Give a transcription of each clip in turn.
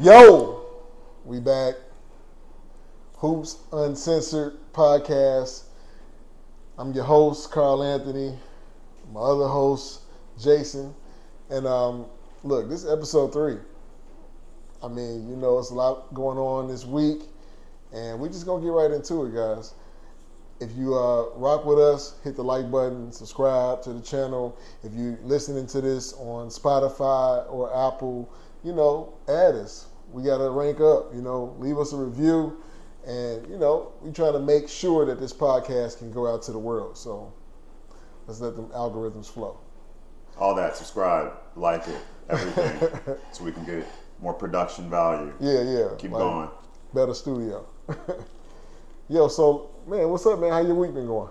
Yo, we back. Hoops Uncensored podcast. I'm your host, Carl Anthony. My other host, Jason. And um, look, this is episode three. I mean, you know, it's a lot going on this week, and we're just gonna get right into it, guys. If you uh, rock with us, hit the like button, subscribe to the channel. If you're listening to this on Spotify or Apple, you know, add us. We got to rank up, you know, leave us a review. And, you know, we try to make sure that this podcast can go out to the world. So let's let the algorithms flow. All that, subscribe, like it, everything, so we can get more production value. Yeah, yeah. Keep like going. Better studio. Yo, so, man, what's up, man? How your week been going?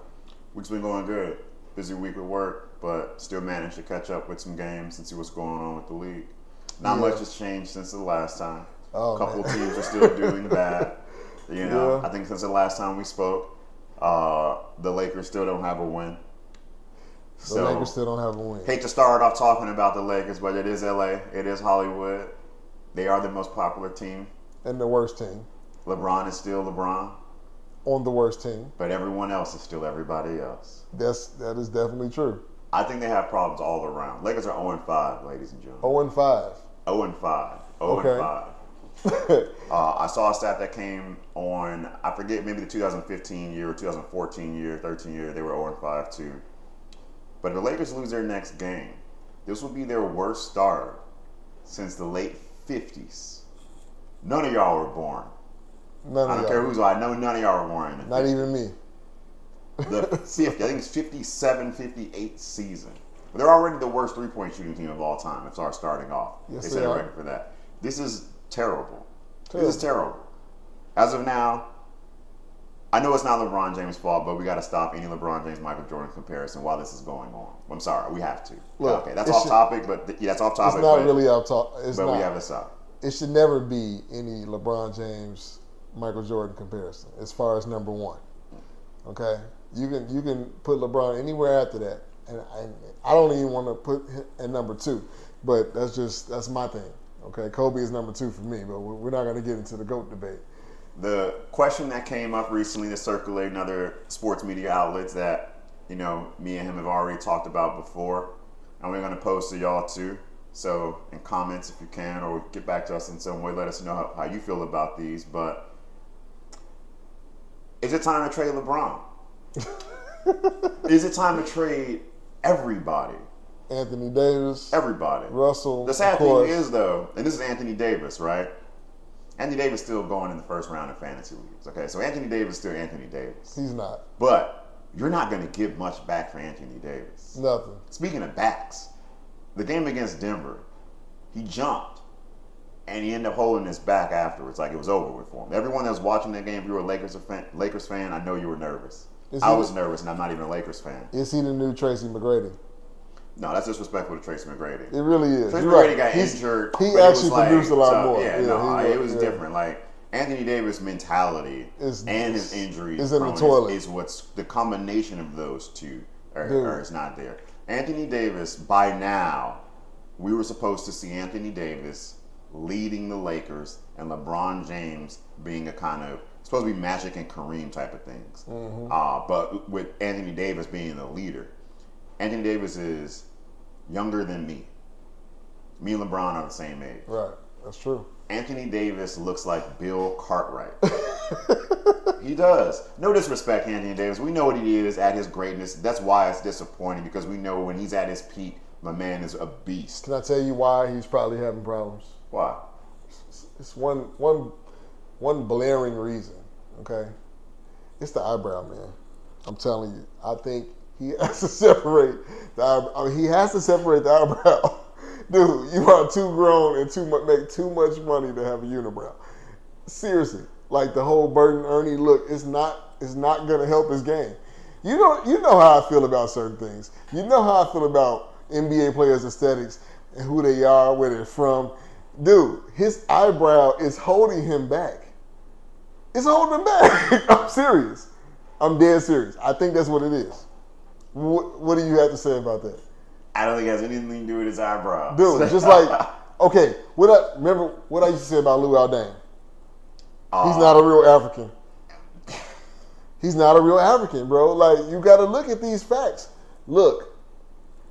Week's been going good. Busy week with work, but still managed to catch up with some games and see what's going on with the league. Not Yeah. much has changed since the last time. Oh, a couple teams are still doing bad. You know, Yeah. I think since the last time we spoke, uh, the Lakers still don't have a win. The Lakers still don't have a win. Hate to start off talking about the Lakers, but it is LA. It is Hollywood. They are the most popular team. And the worst team. LeBron is still LeBron, On the worst team. but everyone else is still everybody else. That's that is definitely true. I think they have problems all around. Lakers are 0 5, ladies and gentlemen. 0 and 5. 0 and 5. 0 Okay. and 5. Uh, I saw a stat that came on, I forget, maybe the 2015 year or 2014 year, 13 year, they were 0 and 5 too. But if the Lakers lose their next game, this will be their worst start since the late 50s. None of y'all were born. None I don't care who's I know none of y'all were born Not even me. the 50, I think it's 57, 58 season. But they're already the worst three point shooting team of all time. If our starting off, Yes, they set a record for that. This is terrible. This is terrible. As of now, I know it's not LeBron James' fault, but we got to stop any LeBron James Michael Jordan comparison while this is going on. I'm sorry, we have to. Look, okay, that's off should- topic, but th- yeah, that's off topic. It's not but, really talk. It's but not. we have this up. it should never be any LeBron James, Michael Jordan comparison as far as number one. Okay, you can you can put LeBron anywhere after that, and I, I don't even want to put him at number two, but that's just that's my thing. Okay, Kobe is number two for me, but we're not going to get into the goat debate. The question that came up recently that circulated in other sports media outlets that, you know, me and him have already talked about before, and we're going to post to y'all too. So, in comments if you can, or get back to us in some way, let us know how, how you feel about these. But is it time to trade LeBron? is it time to trade everybody? Anthony Davis, Everybody. Russell. The sad thing is, though, and this is Anthony Davis, right? Anthony Davis still going in the first round of fantasy leagues. Okay, so Anthony Davis is still Anthony Davis, he's not but you're not going to give much back for Anthony Davis. nothing. Speaking of backs, the game against Denver, he jumped and he ended up holding his back afterwards, like it was over with for him. Everyone that was watching that game, if you were a Lakers fan, Lakers fan, I know you were nervous. Is I he- was nervous, and I'm not even a Lakers fan. Is he the new Tracy McGrady? No, that's disrespectful to Tracy McGrady. It really is. Tracy You're McGrady right. got He's- injured. He actually like produced a lot tough. more. Yeah, Yeah, no, it was yeah. different. Like Anthony Davis' mentality Is- and his injury is in the toilet. is what's the combination of those two Dude. are is not there. Anthony Davis, by now, we were supposed to see Anthony Davis leading the Lakers and LeBron James being a kind of supposed to be Magic and Kareem type of things. Mm-hmm. Uh, but with Anthony Davis being the leader, Anthony Davis is younger than me. Me and LeBron are the same age. Right. That's true. Anthony Davis looks like Bill Cartwright. he does. No disrespect, Anthony Davis. We know what he is at his greatness. That's why it's disappointing because we know when he's at his peak, my man is a beast. Can I tell you why he's probably having problems? Why? It's one one one blaring reason. Okay, it's the eyebrow, man. I'm telling you. I think he has to separate the eyebrow. I mean, he has to separate the eyebrow. Dude, you are too grown and too much make too much money to have a unibrow. Seriously, like the whole Bert and Ernie look is not is not gonna help his game. You know you know how I feel about certain things. You know how I feel about NBA players' aesthetics and who they are, where they're from. Dude, his eyebrow is holding him back. It's holding him back. I'm serious. I'm dead serious. I think that's what it is. What, what do you have to say about that? I don't think it has anything to do with his eyebrows. Dude, just like okay, what I remember what I used to say about Luol Deng. Uh, He's not a real African. He's not a real African, bro. Like you got to look at these facts. Look,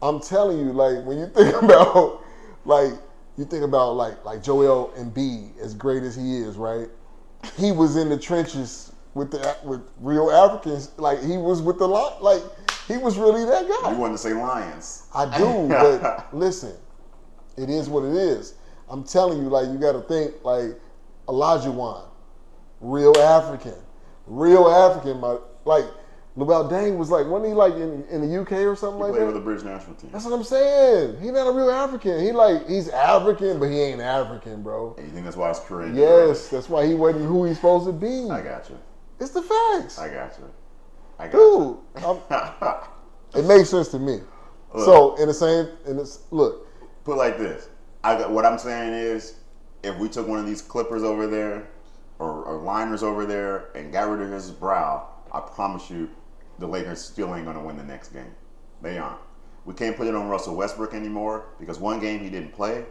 I'm telling you, like when you think about, like you think about like like Joel Embiid, as great as he is, right? He was in the trenches with the with real Africans. Like he was with the lot. Like he was really that guy. You wanted to say Lions. I do, but listen, it is what it is. I'm telling you, like you got to think like Olajuwon, real African, real African. My like Luol Deng was like, wasn't he like in, in the UK or something He like that? with the British national team. That's what I'm saying. He not a real African. He like he's African, but he ain't African, bro. And you think that's why his Korean? Yes, that's why he wasn't who he's supposed to be. I got you. It's the facts, I got you. I got dude. It makes sense to me. So in the same, in this look, Put like this. I got, what I'm saying is, if we took one of these clippers over there, or, or liners over there, and got rid of his brow, I promise you, the Lakers still ain't gonna win the next game. They aren't. We can't put it on Russell Westbrook anymore because one game he didn't play,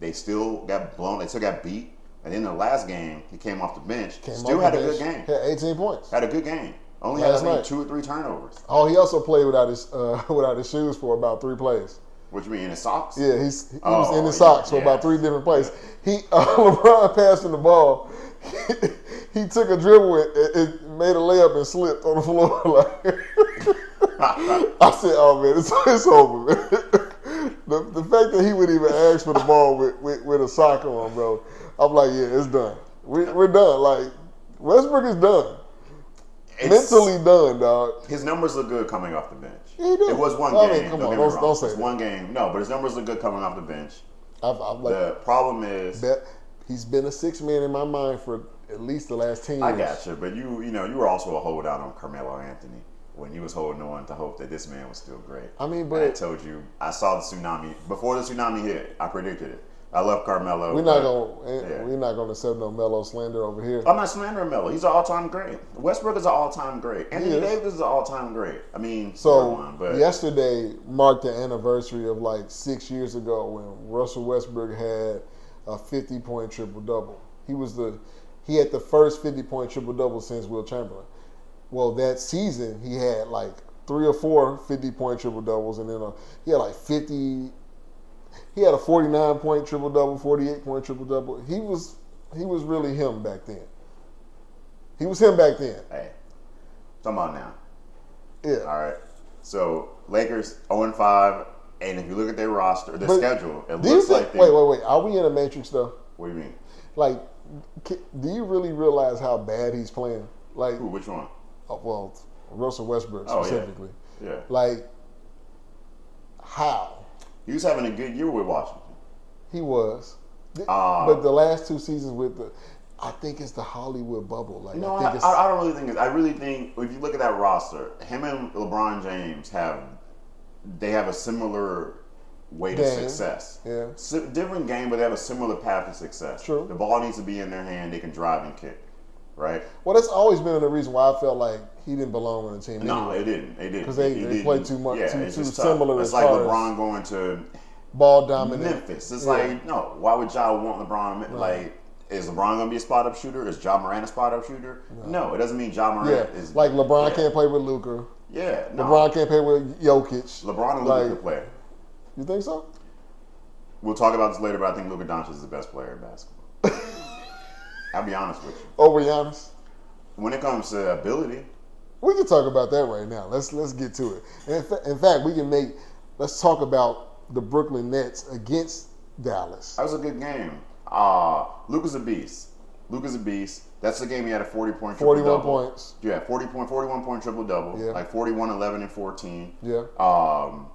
they still got blown. They still got beat. And in the last game, he came off the bench. came still had the a good game. Had 18 points. Had a good game. Only had Last think night. two or three turnovers. Oh, he also played without his uh, without his shoes for about three plays. What you mean in his socks? Yeah, he's he Oh, was in his yeah, socks for yeah. about three different plays. He uh, LeBron passed him the ball. He, took a dribble and, and made a layup and slipped on the floor. Like I said, oh man, it's, it's over. Man. The, the fact that he would even ask for the ball with, with, with a sock on, bro, I'm like, yeah, it's done. We, we're done. Like Westbrook is done. Mentally done, dog. His numbers look good coming off the bench. Yeah. It was one I mean, game. come don't on, get me don't- wrong. don't say It's that. one game. No, but his numbers look good coming off the bench. I've, I've like The problem is, he's been a six man in my mind for at least the last ten years. I got you, but you, you know, you were also a holdout on Carmelo Anthony when he was holding on to hope that this man was still great. I mean, And I told you, I saw the tsunami before the tsunami hit. I predicted it. I love Carmelo. we're not gonna eh, yeah. we're not gonna accept no Melo slander over here. I'm not slandering Melo. He's an all-time great. Westbrook is an all-time great. Anthony is. Davis is an all-time great. I mean, So yesterday marked the anniversary of like six years ago when Russell Westbrook had a 50 point triple double. He was the he had the first 50 point triple double since Wilt Chamberlain. Well, that season he had like three or four 50 point triple doubles, and then a, he had like 50. He had a 49 point triple double, 48 point triple double. He was he was really him back then. He was him back then. hey, come on now. Yeah. All right. So Lakers 0 and 5, and if you look at their roster, their But schedule, it looks like they. wait, wait, wait. Are we in a matrix though? What do you mean? Like, do you really realize how bad he's playing? Like, Who? Which one? uh, well, Russell Westbrook Oh, yeah. specifically. Yeah. Like, how He was having a good year with Washington. he was, Uh, but the last two seasons with the, I think it's the Hollywood bubble. Like, No, I I, I, don't really think it's. I really think if you look at that roster, him and LeBron James have they have a similar way to Game. success. yeah. Si- different game, but they have a similar path to success. True. The ball needs to be in their hand. They can drive and kick, right? Well, that's always been the reason why I felt like he didn't belong on the team. No, anyway. they didn't. They didn't 'Cause they- He- he they play didn't- too much- Yeah, too- it's too just tough. similar It's like LeBron going to Ball dominant. Memphis. It's Yeah. like no. Why would y'all want LeBron? Like, is LeBron gonna be a spot up shooter? Is Ja Morant a spot up shooter? No, it doesn't mean Ja Yeah, Morant is like LeBron yeah. can't play with Luka. Yeah, no. LeBron can't play with Jokic. LeBron and Luka like- could play. You think so? We'll talk about this later, but I think Luka Doncic is the best player in basketball. I'll be honest with you. Over Giannis? When it comes to ability, We can talk about that right now. Let's let's get to it. In, fa- in fact, we can make. Let's talk about the Brooklyn Nets against Dallas. that was a good game. Uh, Luka's a beast. Luka's a beast. That's the game he had a 40 point triple Forty-one double. points. Yeah, 40 point, 41 point triple double. Yeah. Like 41, 11, and 14. Yeah. Um,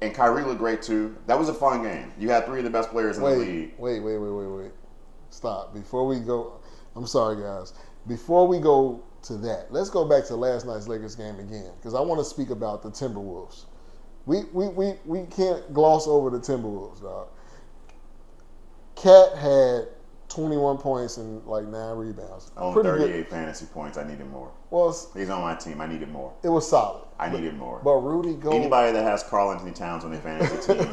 and Kyrie looked great too. That was a fun game. You had three of the best players in the league. Wait, wait, wait, wait, wait, wait. Stop. Before we go, I'm sorry, guys. Before we go to that, let's go back to last night's Lakers game again because I want to speak about the Timberwolves. We we we we can't gloss over the Timberwolves, dog. Cat had 21 points and like nine rebounds. On Pretty 38 good. fantasy points, I needed more. Well, He's on my team. I needed more. it was solid. I needed more. But Rudy Gobert. Anybody that has Karl-Anthony Towns on their fantasy team,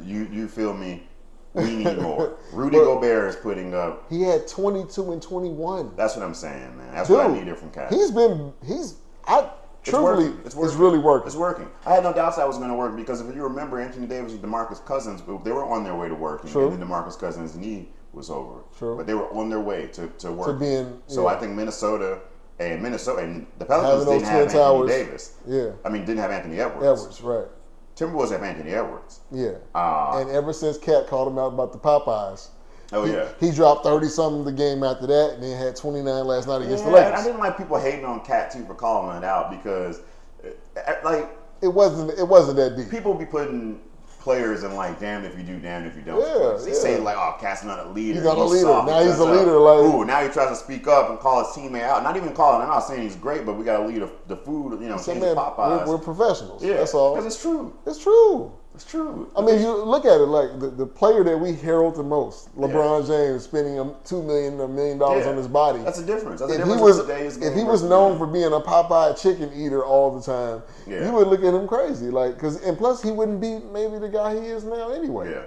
you you feel me? We need more. Rudy But- Gobert is putting up. He had 22 and 21. That's what I'm saying, man. That's Dude, what I needed from Cat. He's been he's I It's truthfully working. it's, It's working. really working. It's working. I had no doubts that was going to work because if you remember, Anthony Davis and DeMarcus Cousins, they were on their way to working, True. and then DeMarcus Cousins' knee was over. True. But they were on their way to, to work. To being- so yeah. I think Minnesota and Minnesota and the Pelicans Having didn't have Anthony Towers. Davis. Yeah. I mean, didn't have Anthony Edwards. Edwards, right. Timberwolves have Anthony Edwards. Yeah. Ah. and ever since Cat called him out about the Popeyes, Oh he, yeah. he dropped 30 something the game after that and then had 29 last night against Yeah, the and I didn't like people hating on Cat too for calling it out because, uh, like, It wasn't it wasn't that deep. people be putting players in like damn if you do, damn if you don't. Yeah, they yeah. say like, oh, Cat's not a leader. He's not a leader. soft, Now he he's a leader, like- ooh, now he tries to speak up and call his teammate out. Not even calling. I'm not saying he's great, but we got to lead the, the food. You know, So man, Popeyes. we're, we're professionals. yeah, That's all. Because it's true. It's true. It's true. I mean, you look at it like the, the player that we herald the most, LeBron James, spending a two million, a million dollars Yeah. on his body. That's a difference. That's if he difference was in today's if he was known for being a Popeye chicken eater all the time, Yeah. you would look at him crazy. Like, cause and plus he wouldn't be maybe the guy he is now anyway. yeah.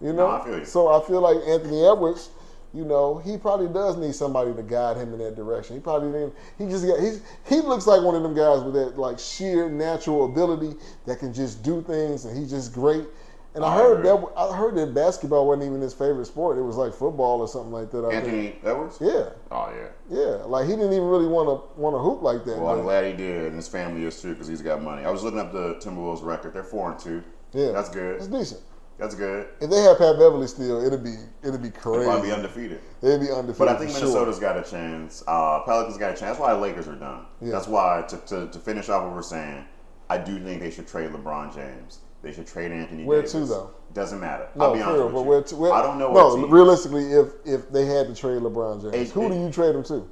You know. No, I feel you. So I feel like Anthony Edwards. You know, he probably does need somebody to guide him in that direction. He probably didn't. He just got. He's he looks like one of them guys with that like sheer natural ability that can just do things, and he's just great. And I I heard that I heard that basketball wasn't even his favorite sport. It was like football or something like that. I think. Anthony Edwards. Yeah, Oh yeah. yeah. Like he didn't even really want to want to hoop like that. Well, I'm glad he did, and his family is too, because he's got money. I was looking up the Timberwolves record; they're four and two. yeah, That's good. It's decent. That's good. If they have Pat Beverley still, it'd be it'd be crazy. They'll be undefeated. They'd be undefeated. But I think Minnesota's Sure. got a chance. Uh, Pelicans got a chance. That's why the Lakers are done. Yeah. That's why to, to, to finish off what we're saying, I do think they should trade LeBron James. They should trade Anthony Where Davis. to, though? Doesn't matter. No, I'll be honest real, but you. where to, where, I don't know. No, realistically, if if they had to trade LeBron James, It- who it- do you trade him to?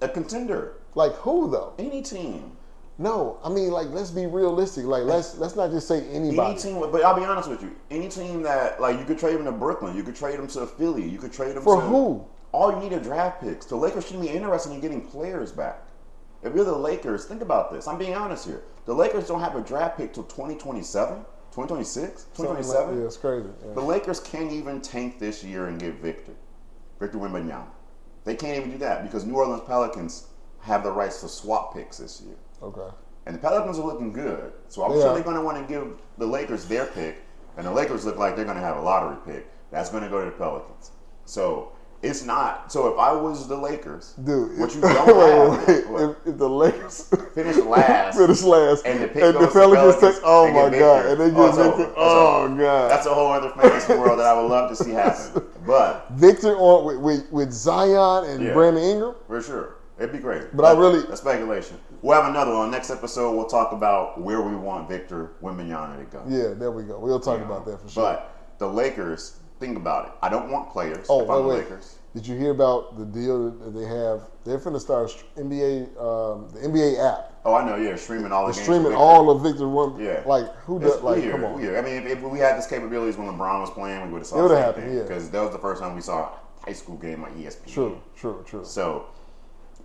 a contender, Like who though? any team, No, I mean like let's be realistic. Like let's let's not just say anybody. any team. But I'll be honest with you, any team that like you could trade them to Brooklyn, you could trade them to Philly, you could trade him For to who? All you need are draft picks. The Lakers shouldn't be interested in getting players back. If you're the Lakers, think about this. I'm being honest here. The Lakers don't have a draft pick till 2027, 2026, Something like- 2027. yeah, it's crazy. Yeah. The Lakers can't even tank this year and get Victor, Victor Wembanyama. They can't even do that because New Orleans Pelicans have the rights to swap picks this year. Okay. And the Pelicans are looking good. So I'm They sure they're going to want to give the Lakers their pick. And the Lakers look like they're going to have a lottery pick. That's going to go to the Pelicans. So it's not. So if I was the Lakers, Dude, what you don't wait, have, wait, what? If, if the Lakers Finish last, finish last, and the and the Pelicans Pelicans, take, oh my god, and they Oh, get over. Victor, It's oh god, that's a whole other fantasy world that I would love to see happen. But Victor on with, with, with Zion and Yeah. Brandon Ingram. For sure. It'd be great. But I really- That's speculation. We'll have another one. Next episode, we'll talk about where we want Victor Wembanyama to go. Yeah, there we go. We'll talk You about know? that for sure. But the Lakers, think about it. I don't want players Oh, if I'm the wait. Lakers. Did you hear about the deal that they have? They're finna start NBA, um, the NBA app. Oh, I know. Yeah, streaming all the They're streaming all of Victor one. Yeah. Like who does? Like weird, come on. weird. I mean, if, if we had this capabilities when LeBron was playing, we would have saw It would've the same happened, thing. yeah. Because that was the first time we saw a high school game on ESPN. True, true, true. So,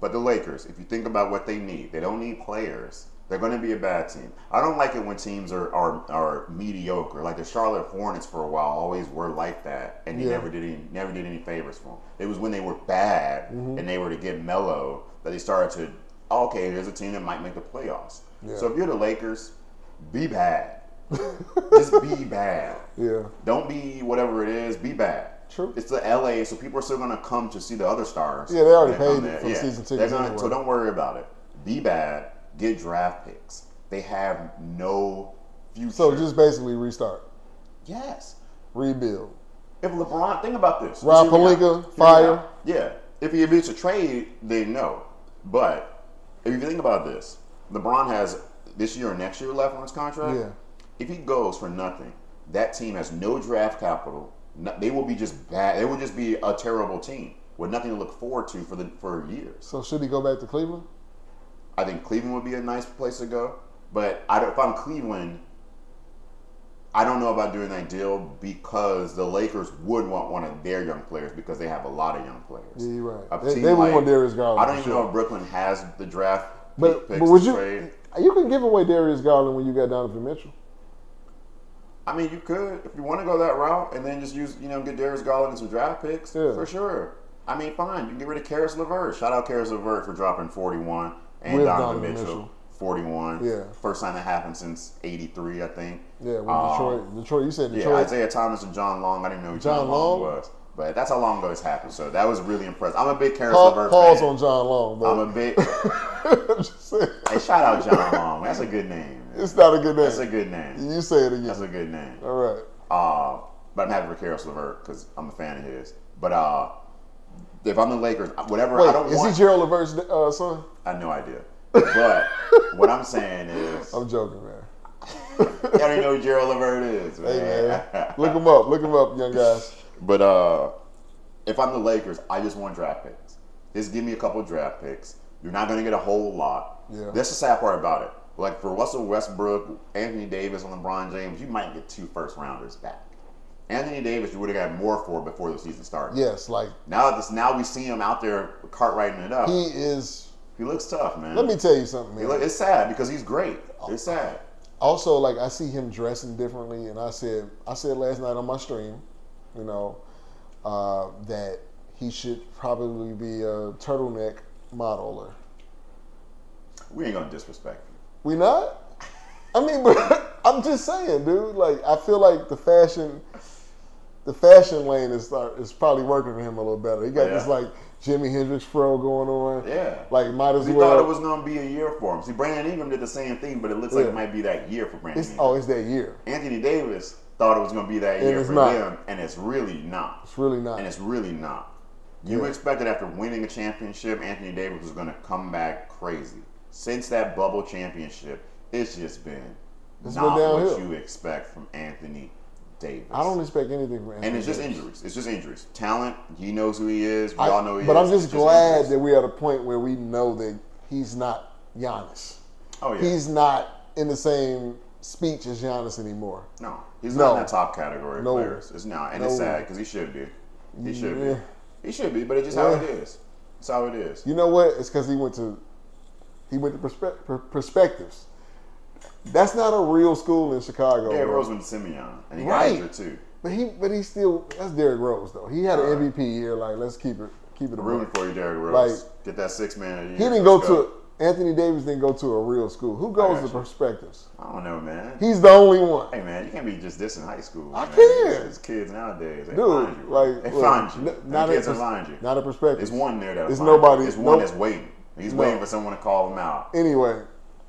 but the Lakers, if you think about what they need, they don't need players. They're going to be a bad team. I don't like it when teams are, are, are mediocre. Like the Charlotte Hornets for a while always were like that, and they Yeah. never did any never did any favors for them. It was when they were bad Mm-hmm. and they were to get mellow that they started to. okay, there's a team that might make the playoffs. Yeah. So if you're the Lakers, be bad. Just be bad. Yeah, Don't be whatever it is. Be bad. True. It's the LA, so people are still gonna come to see the other stars. Yeah, they already paid for the season tickets gonna- anyway. So don't worry about it. Be bad. Get draft picks. They have no future. so just basically restart, yes. rebuild. If LeBron, think about this. Rob Let's hear me Pelinka, out. Hear me fire. Yeah. If he if it's a trade, then no. But if you think about this, LeBron has this year or next year left on his contract. Yeah. If he goes for nothing, that team has no draft capital. They will be just bad. They will just be a terrible team with nothing to look forward to for the for years. So should he go back to Cleveland? I think Cleveland would be a nice place to go. But I don't, if I'm Cleveland, I don't know about doing that deal because the Lakers would want one of their young players because they have a lot of young players. Yeah, you're right. A They- they would want Darius Garland I don't even sure. know if Brooklyn has the draft But picks but would to you? trade. You can give away Darius Garland when you got Donovan Mitchell. I mean, you could if you want to go that route, and then just use you know get Darius Garland and some draft picks Yeah. for sure. I mean, fine. You can get rid of Karis LeVert. Shout out Karis LeVert for dropping 41 and With Donovan, Donovan Mitchell, Mitchell. 41. Yeah. First time that happened since 83, I think. Yeah, with Um, Detroit. Detroit, you said Yeah, Isiah Thomas and John Long. I didn't know who John, John Long? Long? was. But that's how long ago it's happened. So that was really impressive. I'm a big Karis Pa- LeVert pause fan. on John Long, I'm a big. I'm just saying, hey, shout out John Long. That's a good name. It's not a good name. That's a good name. you say it again. That's a good name. All right. Uh, but I'm happy for Karis LeVert because I'm a fan of his. But uh, if I'm the Lakers, whatever Wait, I don't is want, he Gerald Levert's uh, son? I have no idea. But what I'm saying is, I'm joking, man. I don't know who Gerald Levert is, man. Hey, man. Look him up. Look him up, young guys. But uh, if I'm the Lakers, I just want draft picks. Just give me a couple draft picks. You're not going to get a whole lot. Yeah. That's the sad part about it. Like for Russell Westbrook, Anthony Davis, and LeBron James, you might get two first rounders back. Anthony Davis, you would have got more for before the season started. Yes, like Now this, now we see him out there cart riding it up. he is. He, looks tough, man. Let me tell you something, man. look, it's sad because he's great. It's sad. also like I see him dressing differently, and I said I said last night on my stream, you know, uh, that he should probably be a turtleneck modeler. We ain't gonna disrespect. We not? I mean, but I'm just saying, dude. Like I feel like the fashion, the fashion lane is start, is probably working for him a little better. He got Yeah. this like Jimi Hendrix fro going on. Yeah. Like might as He well. thought it was gonna be a year for him. See, Brandon Ingram did the same thing, but it looks like it might be that year for Brandon it's, Ingram. oh, it's that year. Anthony Davis thought it was going to be that And year for not. him, and it's really not. It's really not. And it's really not. You Yeah. expected after winning a championship, Anthony Davis was going to come back crazy. Since that bubble championship, it's just been It's not been what you expect from Anthony Davis. I don't expect anything from Anthony. and it's just Davis. injuries. It's just injuries. Talent, he knows who he is. We I- all know he but is. But I'm just It's glad that we're at a point where we know that he's not Giannis. Oh yeah. He's not in the same speech as Giannis anymore. no, he's No. not in that top category of No. players. It's not, and it's sad because he should be. He should Yeah. be. He should be, but it's just how it is. It's how it is. You know what? It's because he went to he went to perspe- perspectives. That's not a real school in Chicago. Derrick. Rose went to Simeon, and he Right. got injured too. But he but he still that's Derrick Rose though. He had an right. MVP year. Like let's keep it keep it rooting for you, Derrick Rose. Like, Get that six man. He didn't go Let's to Anthony Davis didn't go to a real school. Who goes to perspectives? I don't know, man. He's the only one. hey, man, you can't be just dissing high school. I man. can. These kids nowadays, they Dude, find you. like they look, find you. n- not kids a pers- find you. Not a perspective. There's one there that It's nobody- There's one that's waiting. He's No. waiting for someone to call him out. Anyway,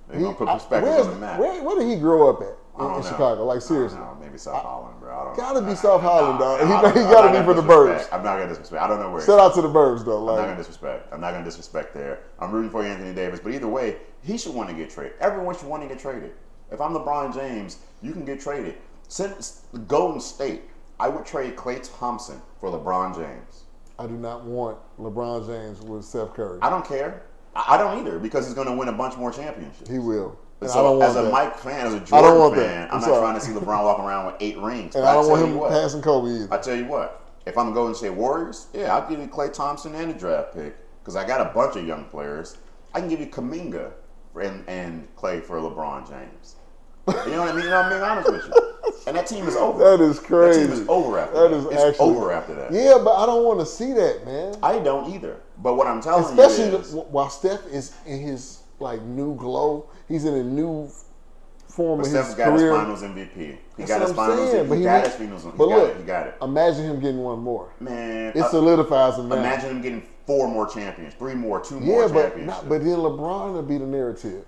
They're gonna put perspective where's- on the map. Where, where did he grow up at I in, don't in know. Chicago? Like I don't seriously, know. Maybe South Holland, bro. I don't know. Gotta be South Holland, dog. He- he gotta be for the birds. I'm not gonna disrespect. I don't know where. shout out to the Burbs though. I'm not gonna disrespect. I'm not gonna disrespect there. I'm rooting for Anthony Davis, but either way, he should want to get traded. Everyone should want to get traded. If I'm LeBron James, you can get traded. Since Golden State, I would trade Klay Thompson for LeBron James. I do not want LeBron James with Steph Curry. I don't care. I I don't either because he's going to win a bunch more championships. he will. And I don't want as a that. Mike fan, as a I don't Jordan want that. fan, I'm I'm, not sorry. trying to see LeBron walking around with eight rings. and I don't tell want you him what, passing Kobe either. I tell you what, if I'm going to say Warriors, yeah, I'll give you Klay Thompson and a draft pick because I got a bunch of young players. I can give you Kuminga and, and Clay for LeBron James. You know what I mean? You know, I'm being honest with you. And that team is over. that is crazy. That team is over after That that. is it's actually- over after that. Yeah, but I don't want to see that, man. I don't either. But what I'm telling Especially you the- while Steph is in his like new glow. He's in a new form but of Steph's his got career. his Finals MVP. He That's got what his I'm Finals. saying, He, but he got his Finals. He but got look, it. He got it. Imagine him getting one more. Man, It uh, solidifies him now. imagine him getting four more champions, three more, two more yeah, but championships. not, but then LeBron will be the narrative.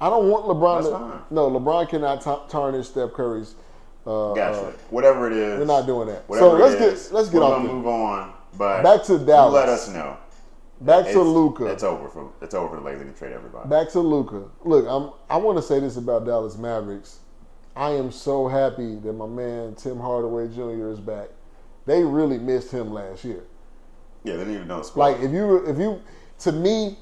I don't want LeBron. That's to, fine. No, LeBron cannot ta- tarnish Steph Curry's. Uh, Gotcha. uh, Whatever it is, we're not doing that. Whatever So let's get- let's get we're off gonna move on. But Back to Dallas. Let us know. back to Luka. It's over for it's over for Lakers to trade everybody. Back to Luka. Look, I'm. I want to say this about Dallas Mavericks. I am so happy that my man Tim Hardaway Jr. is back. They really missed him last year. yeah, they didn't even know. Like if you if you to me,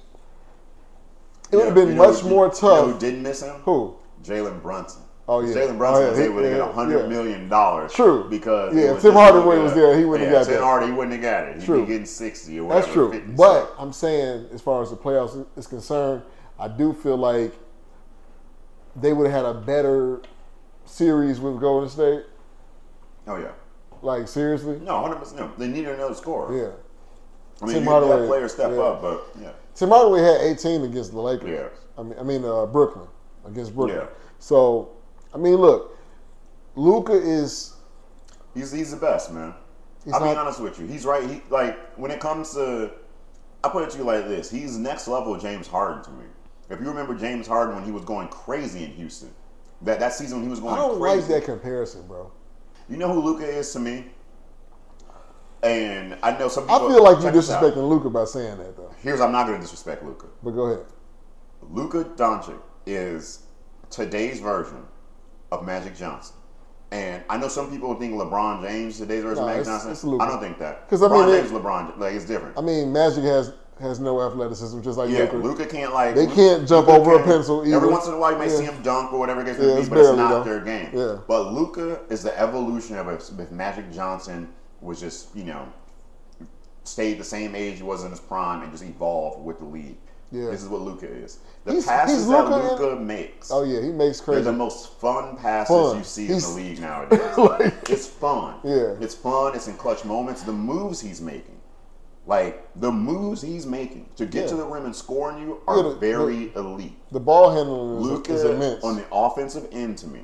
it You would have been you know much who- more You know tough. who didn't miss him? Who? Jalen Brunson. Oh, yeah. Jalen oh, Brunson Oh, yeah. was able to get hundred yeah. million dollars. True. Because Yeah, if Tim Hardaway was there, he wouldn't have got Tim that. Hardaway, wouldn't have got it. He'd True. be getting sixty or whatever. That's true. 50, But I'm saying, as far as the playoffs is concerned, I do feel like they would have had a better series with Golden State? Oh yeah. Like seriously? No, hundred percent. No, they needed another score. Yeah. I mean, Tim you Hardaway, players step yeah. up, but yeah. Tim Hardaway had 18 against the Lakers. Yeah. I mean, I mean uh, Brooklyn against Brooklyn. Yeah. So, I mean, look, Luka is He's he's the best, man. He's I'll be honest with you. He's right. He like when it comes to, I put it to you like this: he's next level James Harden to me. If you remember James Harden when he was going crazy in Houston, that that season when he was going I don't crazy. like that comparison, bro. You know who Luka is to me? And I know some people. I feel like you're check this out. disrespecting Luka by saying that, though. Here's I'm not going to disrespect Luka. But go ahead. Luka Doncic is today's version of Magic Johnson. And I know some people think LeBron James is today's version No, of Magic it's- Johnson. it's Luka. I don't think that. 'Cause, I LeBron mean, it- James, LeBron, like it's different. I mean, Magic has has no athleticism, just like yeah, Luka. Luka can't like They Luka- can't jump Luka over a pencil either. Every once in a while, you may Yeah. see him dunk or whatever it gets Yeah, to be, but it's not though. their game. Yeah. But Luka is the evolution of if Magic Johnson was just you know stayed the same age he was in his prime and just evolved with the league. Yeah. This is what Luka is. The He's- passes he's that Luka Luca makes. Oh yeah, he makes crazy. They're the most fun passes Fun. you see He's- in the league nowadays. Like- it's fun. Yeah. It's fun. It's in clutch moments. The moves he's making. Like the moves he's making to get Yeah. to the rim and score on you are Yeah, the- very elite. the ball handling is, Luka is immense. on the offensive end to me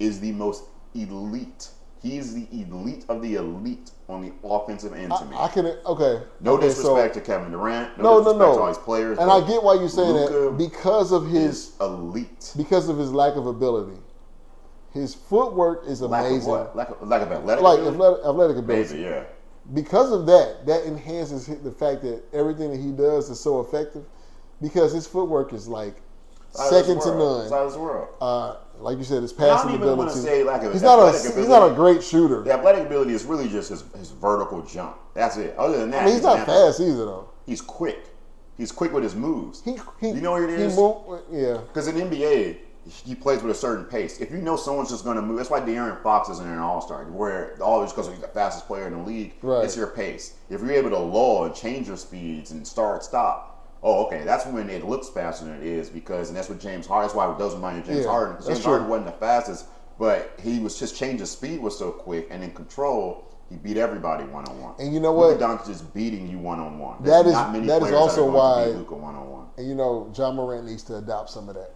is the most elite. He is the elite of the elite on the offensive end to me. I, I can okay. no okay, disrespect to Kevin Durant. No, No, no, disrespect no. to all his players. and I get why you're saying Luka that because of his elite. because of his lack of ability. His footwork is Lack of amazing. Lack of, lack of athletic Like ability? athletic, ability. Maybe, yeah. because of that, that enhances the fact that everything that he does is so effective. Because his footwork is like of second to none. out of this world. Uh, like you said, his I don't passing even wanna ability. say lack of he's not a athletic he's not a great shooter. The athletic ability is really just his, his vertical jump. That's it. Other than that, I mean, he's an not fast either though. He's quick. He's quick with his moves. He, he You know what it he is? Move, yeah, Because in NBA, he plays with a certain pace. If you know someone's just going to move, that's why De'Aaron Fox isn't an All Star. Where all just because he's the fastest player in the league, Right. it's your pace. If you're able to lull and change your speeds and start stop, oh, okay, that's when it looks faster than it is because, and that's what James Harden. That's why it does remind you of James Yeah, Harden. 'cause that's James true. Harden wasn't the fastest, but he was just change of speed was so quick and in control. He beat everybody one on one. And you know what? Luka Doncic is beating you one on one. That is- not many that is also that why- Luka one on one. and you know, Ja Morant needs to adopt some of that.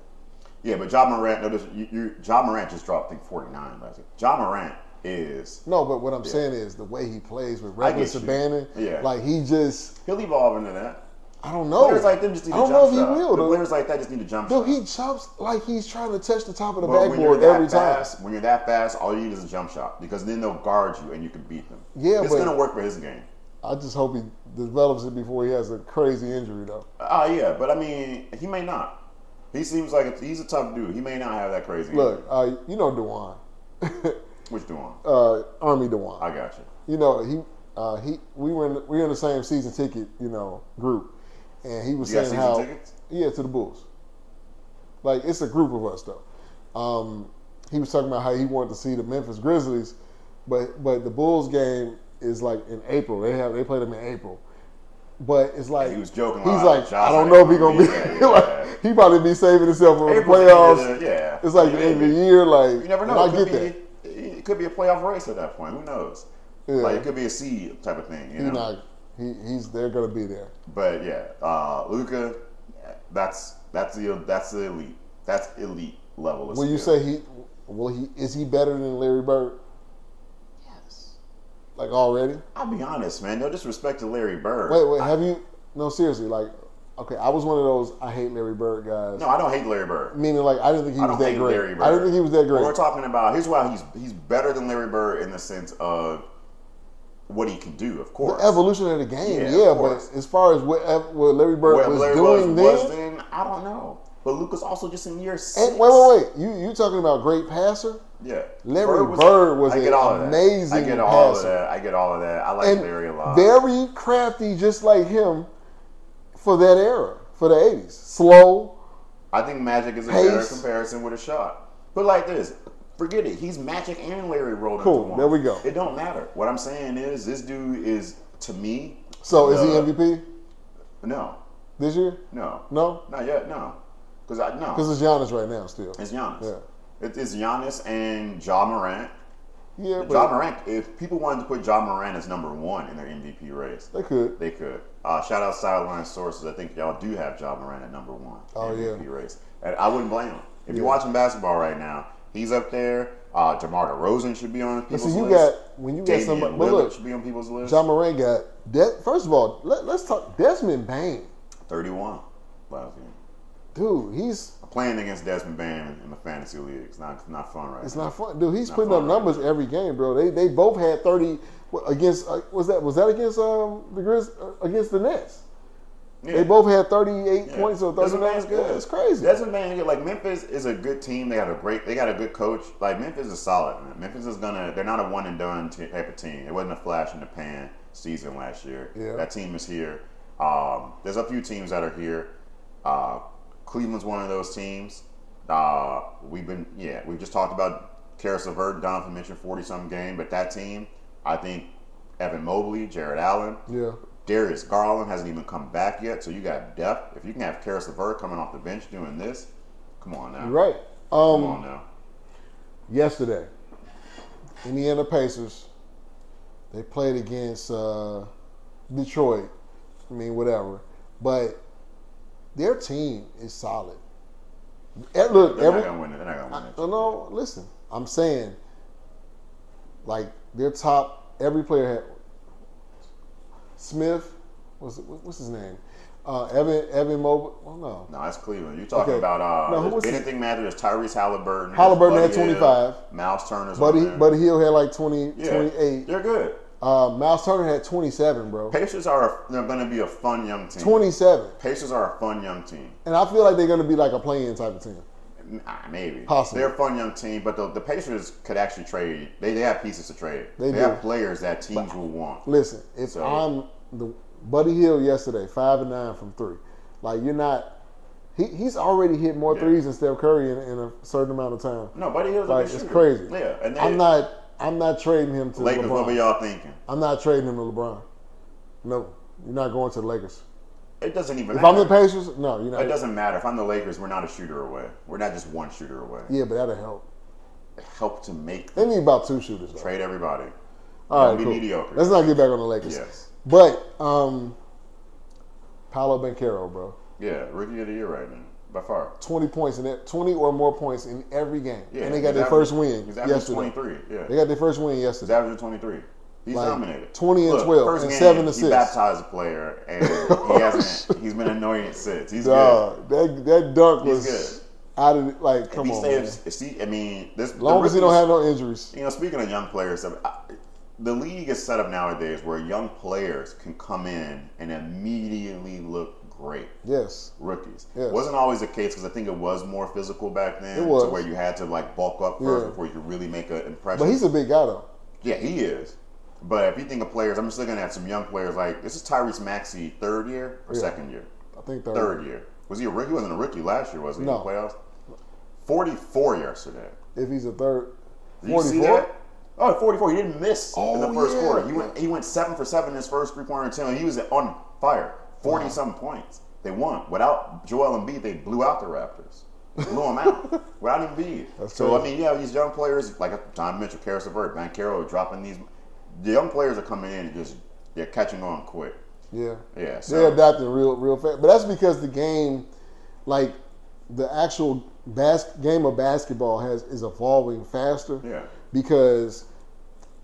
Yeah, but Ja Morant, no, you, you, Ja Morant just dropped, I think, 49 last year. Ja Morant is, No, but what I'm saying is the way he plays with reckless Regular get you. Sabanin, Yeah. like he just, he'll evolve into that. I don't know. Players like them just need I don't jump know if he will. The players like that just need to jump Dude, shot. he jumps like he's trying to touch the top of the but when you're backboard that every time. fast, when you're that fast, all you need is a jump shot because then they'll guard you and you can beat them. Yeah, it's gonna work for his game. I just hope he develops it before he has a crazy injury, though. Ah, yeah, but I mean, he may not. He seems like a, he's a tough dude. He may not have that crazy. Look, uh, you know Dewan, which doing? uh, Army Dewan. I got you. you know he uh, he we were in, we were in the same season ticket you know group, and he was You saying how tickets? yeah to the Bulls. Like it's a group of us though. Um, he was talking about how he wanted to see the Memphis Grizzlies, but but the Bulls game is like in April. They have they play them in April. But it's like he was joking He's like, I don't know if he's gonna be. be yeah. like, he probably be saving himself for the the playoffs. end yeah. It's like the end of the year. Like You never know. I It could get be, that. It could be a playoff race at that point. Who knows? Yeah. Like it could be a seed type of thing. You know. Not. He, he's they're gonna be there. But yeah, uh, Luka, that's that's the that's the elite. That's elite level. of Will you say he? Will he? Is he better than Larry Bird? yes? Like already? I'll be honest, man. No disrespect to Larry Bird. Wait, wait. Have you? No, seriously. Like, okay, I was one of those I hate Larry Bird guys. No, I don't hate Larry Bird. Meaning, like, I didn't think he I was don't that hate great. Larry Bird. I didn't think he was that What great. we're talking about. Here's why he's he's better than Larry Bird in the sense of what he can do. Of course. The evolution of the game, Yeah, yeah, but as far as what, what Larry Bird What was Larry doing was, then, was then, I don't know. But Luka's also just in year six. and wait, wait, wait, you you talking about great passer? Yeah, Larry Bird was I get an all of that. amazing I get all passer. of that. I get all of that. I like and Larry a lot. very crafty, just like him, for that era, for the '80s. Slow, I think Magic is a better comparison with a shot. But like this, forget it. He's Magic and Larry rolled Cool, into one. there we go. It don't matter. What I'm saying is, this dude is to me. So is he MVP No, this year? no, No, not yet. No, because I no. because it's Giannis right now still. It's Giannis. Yeah. It, it's Giannis and Ja Morant. Yeah, but Ja Morant. If people wanted to put Ja Morant as number one in their MVP race, they could. they could. Uh, shout out sideline sources. I think y'all do have Ja Morant at number one. Oh, MVP yeah. race. And I wouldn't blame him. If you're watching basketball right now, he's up there. Uh, DeMar DeRozan should be on people's see, you list. got when you got Damian somebody. But look, should be on people's list. Ja Morant got. De- first of all, let, let's talk. Desmond Bane, 31 last game. dude, he's playing against Desmond Bane in the fantasy league. It's not it's not fun right It's now. not fun, dude. He's putting up right? numbers every game, bro. They they both had thirty against. Uh, was that was that against um the Grizz uh, against the Nets? Yeah. They both had thirty eight Yeah. points or Desmond thirty good. Yeah, it's crazy. Desmond Bane, like Memphis is a good team. They got a great, they got a good coach. Like Memphis is solid. Man. Memphis is gonna, they're not a one and done type of team. It wasn't a flash in the pan season last year. Yeah. That team is here. Um, there's a few teams that are here. Uh, Cleveland's one of those teams. Uh, we've been, yeah, we've just talked about Karis LeVert. Donovan mentioned 40 some game, but that team, I think Evan Mobley, Jarrett Allen, yeah, Darius Garland hasn't even come back yet, so you got depth. If you can have Karis LeVert coming off the bench doing this, come on now. you're right. Come Um, on now. yesterday, Indiana Pacers. They played against uh, Detroit. I mean, whatever, but their team is solid. Eh, Look, They're every not gonna win it. They're not gonna win it. No, no, listen. I'm saying, like their top every player had Smith. What's what's his name? Uh, Evan Evan Mobley. Well, no, No, that's Cleveland. You're talking Okay. about uh, No, was anything matter. There's Tyrese Halliburton. Halliburton had Buddy Hield, 25. Miles Turner's Buddy. Buddy Hield had like 20, yeah, 28. They're good. Uh, Miles Turner had 27, bro. Pacers are a, they're going to be a fun young team. 27. Pacers are a fun young team. And I feel like they're going to be like a playing type of team. Nah, maybe. Possibly. They're a fun young team, but the, the Pacers could actually trade. They, they have pieces to trade. They do. have players that teams will want. Listen, if So- I'm the Buddy Hield yesterday, five and nine from three. Like you're not. He, he's already hit more Yeah. threes than Steph Curry in, in a certain amount of time. No, Buddy Hield's Like it's shooter. crazy. Yeah, and they, I'm not. I'm not trading him to Lakers. What were LeBron. y'all thinking? I'm not trading him to LeBron. No, you're not going to the Lakers. It doesn't even If matter. I'm the Pacers, no, you're it doesn't matter. If I'm the Lakers, we're not a shooter away. We're not just one shooter away. Yeah, but that'll help. Help to make They need about two shooters. Though. trade everybody. All right, be cool. mediocre. Let's not get back on the Lakers. Yes. But um, Paolo Banchero, bro, Yeah, rookie of the year right now, by far. 20 points in it, 20 or more points in every game, Yeah, and they got their first win yesterday. 23. Yeah, They got their first win yesterday. he's averaging 23. He's Like, dominated. 20 and Look, 12 first and game, seven He assists. baptized a player, and he hasn't. he's been annoying since. He's Dog, that that dunk He's was good. out of like. Come he on, man. stays, see, I mean, this. Long as he don't have no injuries. You know, speaking of young players, I- the league is set up nowadays where young players can come in and immediately look great. Yes, Rookies Yes. wasn't always the case because I think it was more physical back then, It was. to where you had to like bulk up first Yeah. before you really make an impression. but he's a big guy though. yeah, he is. But if you think of players, I'm just looking at some young players like this is Tyrese Maxey, third year or Yeah. second year? I think third. Third year. Was he a rookie? He wasn't a rookie last year, was he? No. In the playoffs. Forty-four yesterday. If he's a third, Did you see 44. that? Oh, 44. He didn't miss in the Oh, first yeah. quarter. He went he went seven for seven in his first three pointer attempt. He was on fire. Forty Wow. some points. They won. Without Joel Embiid, they blew out the Raptors. Blew them out. Without Embiid. That's so I crazy. mean, yeah, these young players like John Mitchell, Karis LeVert, Banchero, dropping these. The young players are coming in and just they're catching on quick. Yeah, Yeah. So. they're adapting real, real fast. But that's because the game, like the actual bas- game of basketball, has is evolving faster. yeah. because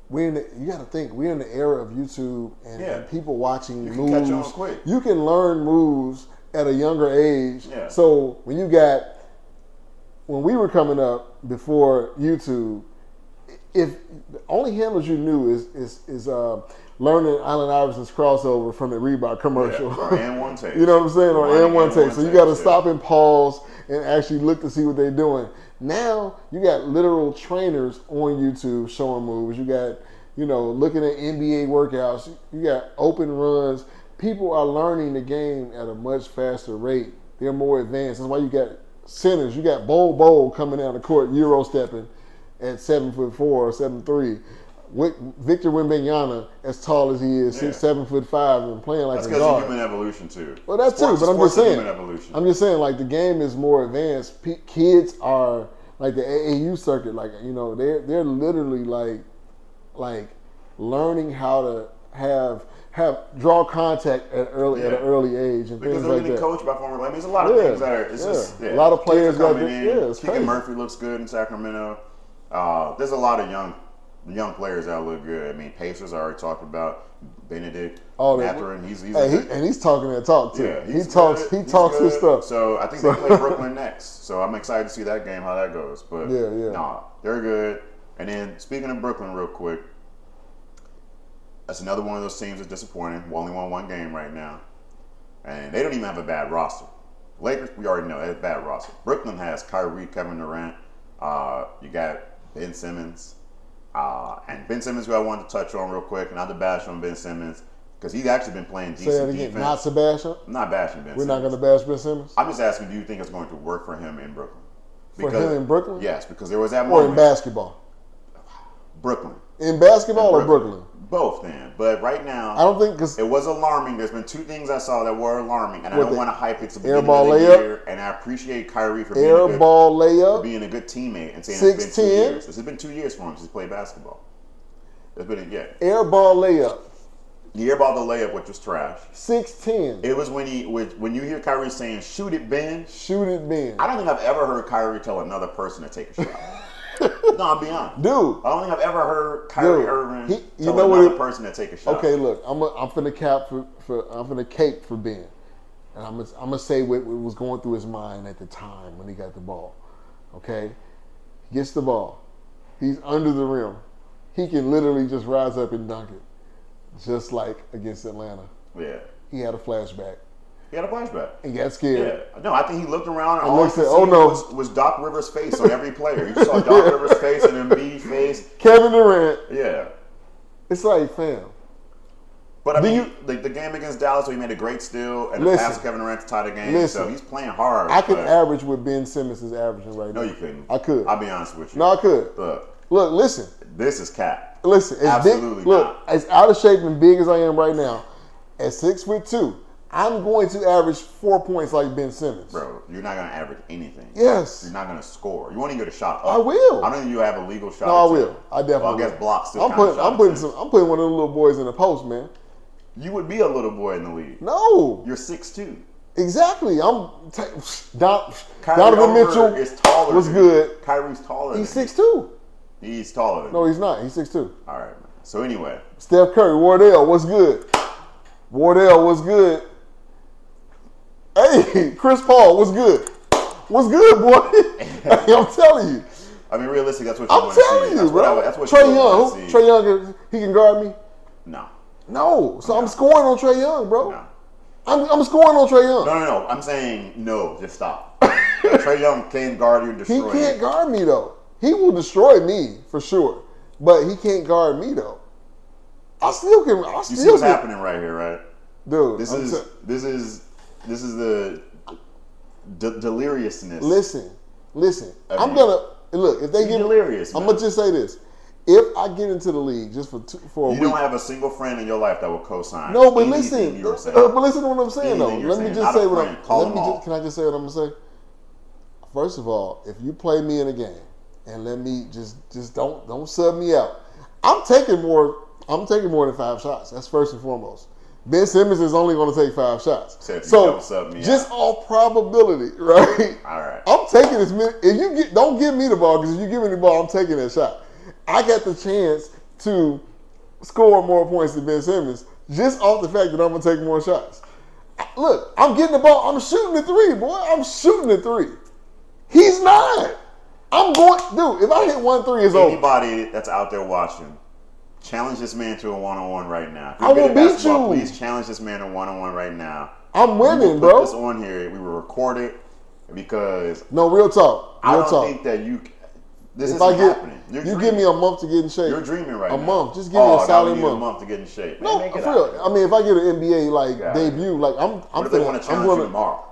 we're in the, you got to think we're in the era of YouTube and, Yeah. and people watching You can moves. catch on quick. You can learn moves at a younger age. Yeah. So when you got when we were coming up before YouTube, if the only handles you knew is is is uh, learning Allen Iverson's crossover from the Reebok commercial. Yeah, and one take. You know what I'm saying? Or and one take. one So you got to stop and pause and actually look to see what they're doing. Now you got literal trainers on YouTube showing moves. You got, you know, looking at NBA workouts. You got open runs. People are learning the game at a much faster rate. They're more advanced. That's why you got centers. You got Bol Bol coming out the court, Euro stepping at seven foot four or seven three. Victor Wembanyama, as tall as he is, six, seven foot five, and playing like That's a because of guard. human evolution too. Well, that's Sports- true, but I'm just saying. Human evolution. I'm just saying, like the game is more advanced. P- kids are like the AAU circuit, like you know, they're they're literally like like learning how to have have draw contact at early at an early age and Because things they're like getting that. coached by former. I mean, there's a lot of Yeah, things that are. It's yeah. just yeah. A lot of players got coming in. yeah, it's Keegan crazy. Murray looks good in Sacramento. Uh, there's a lot of young young players that look good. I mean, Pacers I already talked about. Bennedict, Oh, Mathurin, he's he's Hey, he, and he's talking that talk too. yeah, he talks good. he talks his stuff. So I think they play Brooklyn next. So I'm excited to see that game, how that goes. But Yeah, yeah. nah, they're good. And then speaking of Brooklyn, real quick, that's another one of those teams that's disappointing. We only won one game right now, and they don't even have a bad roster. Lakers, we already know they have a bad roster. Brooklyn has Kyrie, Kevin Durant. Uh, you got Ben Simmons, uh, and Ben Simmons, who I wanted to touch on real quick, not to bash on Ben Simmons because he's actually been playing decent Say that again. defense. Not Sebastian. I'm not bashing Ben We're Simmons. not going to bash Ben Simmons I'm just asking, do you think it's going to work for him in Brooklyn? for him in Brooklyn Yes, because there was that or moment. in basketball. Brooklyn. In basketball In or Brooklyn? Both then. But right now, I don't think because it was alarming. There's been two things I saw that were alarming, and I don't want to hype it to the of the layup? year. And I appreciate Kyrie for being, a air good, ball for layup. being a good teammate and saying it's been two 6'10"? years. This has been two years for him since he played basketball. It's been, a, yeah. Air ball layup. He airballed the layup, which was trash. Six ten. It was when he, when you hear Kyrie saying, shoot it, Ben. Shoot it, Ben. I don't think I've ever heard Kyrie tell another person to take a shot. no, I'll be honest. Dude. I don't think I've ever heard Kyrie Dude, Irving he- you tell know what another it- person to take a shot. Okay, look, I'm a, I'm finna cap for, for I'm finna cape for Ben, and I'm gonna, I'm gonna say what, what was going through his mind at the time when he got the ball. Okay, he gets the ball, he's under the rim, he can literally just rise up and dunk it, just like against Atlanta. Yeah. He had a flashback. He had a flashback. He got scared. Yeah. No, I think he looked around and And all he looked could at- see oh, no. was, was Doc Rivers' face on every player. You saw Doc Rivers' face and Embiid's face. Kevin Durant. Yeah. It's like, fam. But I Do mean, you- the, the game against Dallas, where he made a great steal and Listen. passed Kevin Durant to tie the game. Listen. so he's playing hard. I could average what Ben Simmons is averaging right No, now. you couldn't. I could. I'll be honest with you. No, I could. Look, Look, listen. this is cap. Listen, Absolutely big, look, as out of shape and big as I am right now, at six foot two, I'm going to average four points like Ben Simmons. Bro, you're not going to average anything. Yes. You're not going to score. You won't even get a shot up. I will. I don't think you have a legal shot. No, I will. I definitely. Well, I guess will. blocks I'm putting. I'm putting some. I'm putting one of the little boys in the post, man. You would be a little boy in the league. No, You're 6'2". exactly. I'm. T- Don, Donovan Mitchell is taller. was than good. Kyrie's taller. He's six two. He's taller than No, he's not. He's six two. All right, man. So anyway, Steph Curry, Wardell, what's good? Wardell, what's good? Hey, Chris Paul, what's good? What's good, boy? Hey, I'm telling you. I mean, realistically, that's what you I'm want to see. telling you, that's bro. What I, that's what Trae you Young, want to see. Trae Young, he can guard me. No, No, so I'm scoring on Trae Young, bro. no, I'm, I'm scoring on Trae Young. no, no, no. I'm saying no. Just stop. Trae Young can guard you and he destroy can't you. guard me though. He will destroy me for sure, but he can't guard me though. I still can. I still You see what's can, happening right here, right? dude. This I'm is t- this is this is the de- deliriousness. listen, listen. I I'm mean, gonna look if they get. delirious, I'm man. gonna just say this: if I get into the league just for two, for a You week, don't have a single friend in your life that will co-sign. no, but listen, uh, saying. but listen to what I'm saying Anything though. Let me just Not say what I'm. Call Let me just, can I just say what I'm gonna say? First of all, if you play me in a game and let me just just don't don't sub me out. I'm taking more. I'm taking more than five shots. That's first and foremost. Ben Simmons is only going to take five shots. So So don't sub me just out. off probability, right? All right. I'm taking as many. If you get, don't give me the ball because if you give me the ball, I'm taking that shot. I got the chance to score more points than Ben Simmons just off the fact that I'm gonna take more shots. Look, I'm getting the ball. I'm shooting the three, boy. I'm shooting the three. He's not. I'm going, dude. If I hit one three, it's over. Anybody that's out there watching, challenge this man to a one-on-one right now. I you're good will at beat you. Please challenge this man to one-on-one right now. I'm We will winning, put bro. this on here. We will record it because No, real talk. I Real don't talk. think that you. This isn't I happening. You're you dreaming. give me a month to get in shape. You're dreaming right a now. A month. Just give oh, me a oh, solid we need month. a month to get in shape. No, Man, make for real. I mean, if I get an NBA like Yeah. debut, like I'm, I'm what if they finna- want to I'm challenge gonna, you tomorrow?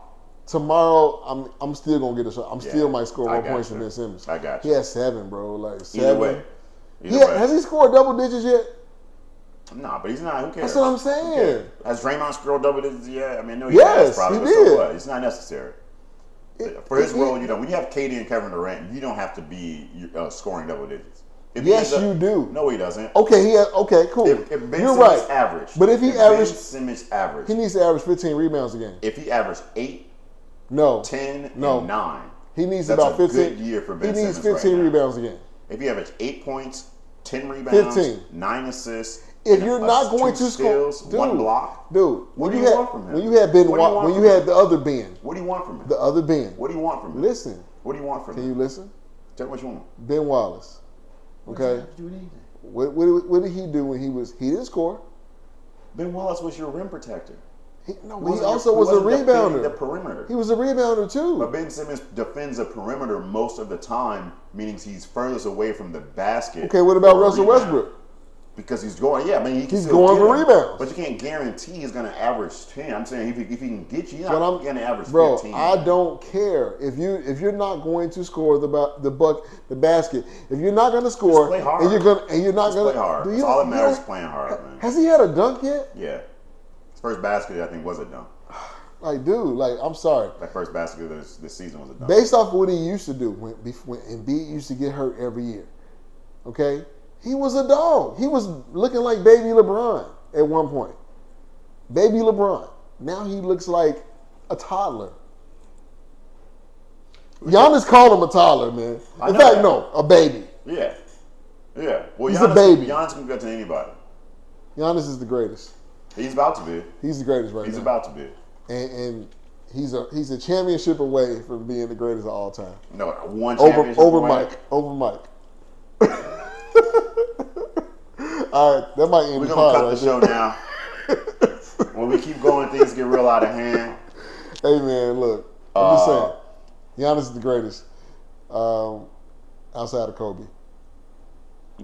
tomorrow. I'm, I'm still gonna get a shot. I'm Yeah, still might score I more got points you. than Ben Simmons. I got He has seven, bro. Like seven. Either way. Either Yeah, way. has he scored double digits yet? Nah, but he's not. Who cares? That's what I'm saying. Has Draymond scored double digits? Yeah, I mean, no, he Yes, has probably, he but so did. what? It's not necessary. For his it- role, you know, when you have KD and Kevin Durant, you don't have to be uh, scoring double digits. If Yes, ends you do. No, he doesn't. Okay, he had, okay, cool. If, if Ben You're Simmons right. average, But if he Ben averaged- Simmons average, He needs to average 15 rebounds a game. if he averaged eight, No, 10, No. and nine, he needs about a 15. good year for Ben he needs Simmons right 15 now. rebounds a game. If he averaged eight points, ten rebounds, 15. nine assists, If you're a- not going two to score, dude, one block, dude. What when do you you had, want from him? When you had Ben, What do you Wa- want when you him? had the other Ben, what do you want from him? the other Ben. What do you want from him? Listen, What do you want from me? can him? you listen? Tell me what you want. Ben Wallace. Okay, what, what, what did he do when he was? He didn't score. Ben Wallace was your rim protector. He, no, He but he also was a wasn't The rebounder. perimeter. He was a rebounder too. But Ben Simmons defends the perimeter most of the time, meaning he's furthest away from the basket. Okay, what about Russell rebound. Westbrook? Because he's going, yeah, I mean, he He's going for rebounds. But you can't guarantee he's going to average 10. I'm saying if he, if he can get you, he's But not going to average bro, 15. I don't care if you if you're not going to score the the buck the basket. If you're not going to score, play hard. and you're gonna and you're not going play hard. do That's you- all that matters playing hard, man. Has he had a dunk yet? Yeah. First basket, I think, was a dunk. Like, dude, like I'm sorry. That first basket of this, this season was a dunk. Based off of what he used to do when when Embiid used to get hurt every year, okay, he was a dog. He was looking like baby LeBron at one point. Baby LeBron. Now he looks like a toddler. Giannis called him a toddler, man. I In fact, that. no, a baby. Yeah. Yeah. Well, He's a Giannis, baby. Giannis can go to anybody. Giannis is the greatest. He's about to be. He's the greatest right He's now. about to be. and, and he's a he's a championship away from being the greatest of all time. No, one Over championship over away. Mike. Over Mike. all right, that might end We're the gonna cut right the show now. when we keep going, things get real out of hand. Hey man, look, I'm just Uh, saying, Giannis is the greatest, um, outside of Kobe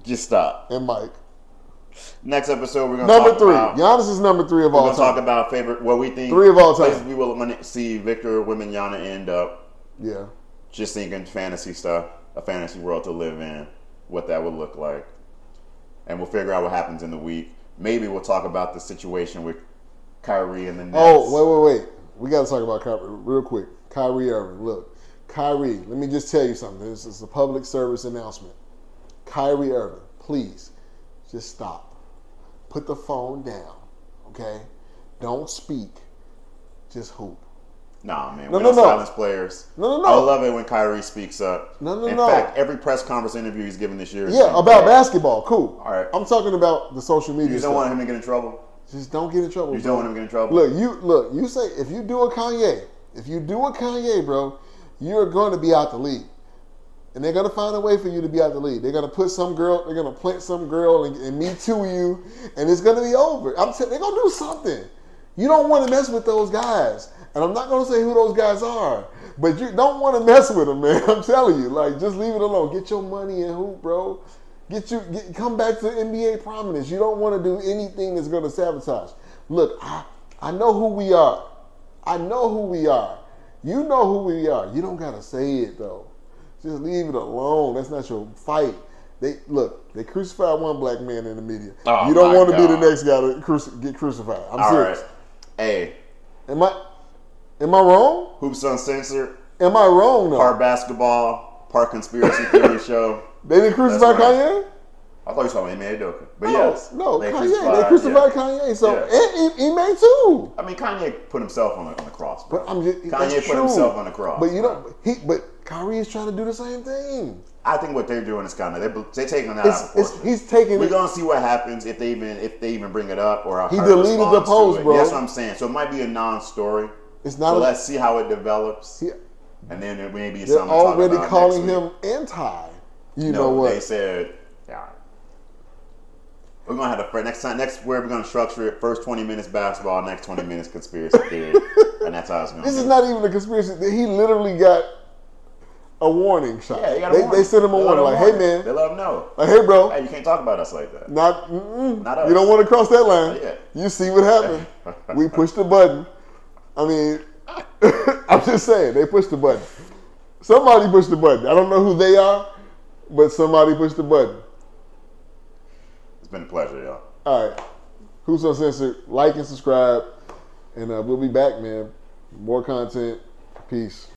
Just stop. and Mike. Next episode, we're gonna Number talk three, About, Giannis is number three of all time. we're all gonna talk time. about favorite what we think Three of all time. we will see Victor Wembanyama end up. Uh, yeah, Just thinking fantasy stuff, a fantasy world to live in, what that would look like, and we'll figure out what happens in the week. Maybe we'll talk about the situation with Kyrie and the Nets. Oh, wait, wait, wait. We got to talk about Kyrie real quick. Kyrie Irving. Look, Kyrie, let me just tell you something. This is a public service announcement. Kyrie Irving, please, just stop. Put the phone down, okay? Don't speak. Just hoop. Nah, man. No, we no, don't no. silence players. No, no, no. I love it when Kyrie speaks up. No, no, In no. fact, every press conference interview he's given this year. Yeah, about great. basketball. Cool. All right. I'm talking about the social media You don't want him to get in trouble. Just don't get in trouble. You bro. don't want him to get in trouble. Look, you look. You say if you do a Kanye, if you do a Kanye, bro, you're going to be out the league, and they're to find a way for you to be out the league. They're to put some girl. They're to plant some girl and, and me too you, and it's to be over. I'm saying they're to do something. You don't want to mess with those guys, and I'm not to say who those guys are, but you don't want to mess with them, man. I'm telling you, like just leave it alone. Get your money and hoop, bro. Get you get, come back to NBA prominence. You don't want to do anything that's to sabotage. Look, I, I know who we are. I know who we are. You know who we are. You don't gotta say it though. Just leave it alone. That's not your fight. They look. They crucified one black man in the media. Oh, you don't want to be the next guy to cruci- get crucified. I'm All serious. right. Hey, Am I? Am I wrong? Hoops Uncensored, Am I wrong though? part basketball, part conspiracy theory show. they didn't crucify right. Kanye. I thought you were talking about Ime. But No, yes. no, they Kanye. They crucified yeah. Kanye. So Yeah. and too. I mean, Kanye put himself on the, on the cross. Bro. But I'm just Kanye put true. himself on the cross. But you know, he but Kyrie is trying to do the same thing. I think what they're doing is kind of they're, they're taking that It's, out of proportion. he's taking We're it. gonna see what happens if they even if they even bring it up or He deleted the post, it. bro. That's what I'm saying. So it might be a non-story. It's not. So a, let's see how it develops, he, and then it may be they're something. already calling him anti. You No, know what They said, yeah. We're gonna have to next time. Next, where we're gonna structure it: first twenty minutes basketball, next twenty minutes conspiracy theory, and that's how it's gonna. This be. is not even a conspiracy. He literally got a warning shot. Yeah, you got a they, warning. they sent him a They warning, like, "Hey man, They let him know. like, hey bro, Hey, you can't talk about us like that. not. Not us. you don't want to cross that line. Yeah. You see what happened? we pushed the button. I mean, I'm just saying they pushed the button. Somebody pushed the button. I don't know who they are, but somebody pushed the button. It's been a pleasure, y'all. All right. Hoops Uncensored? Like and subscribe. And uh, we'll be back, man. More content. Peace.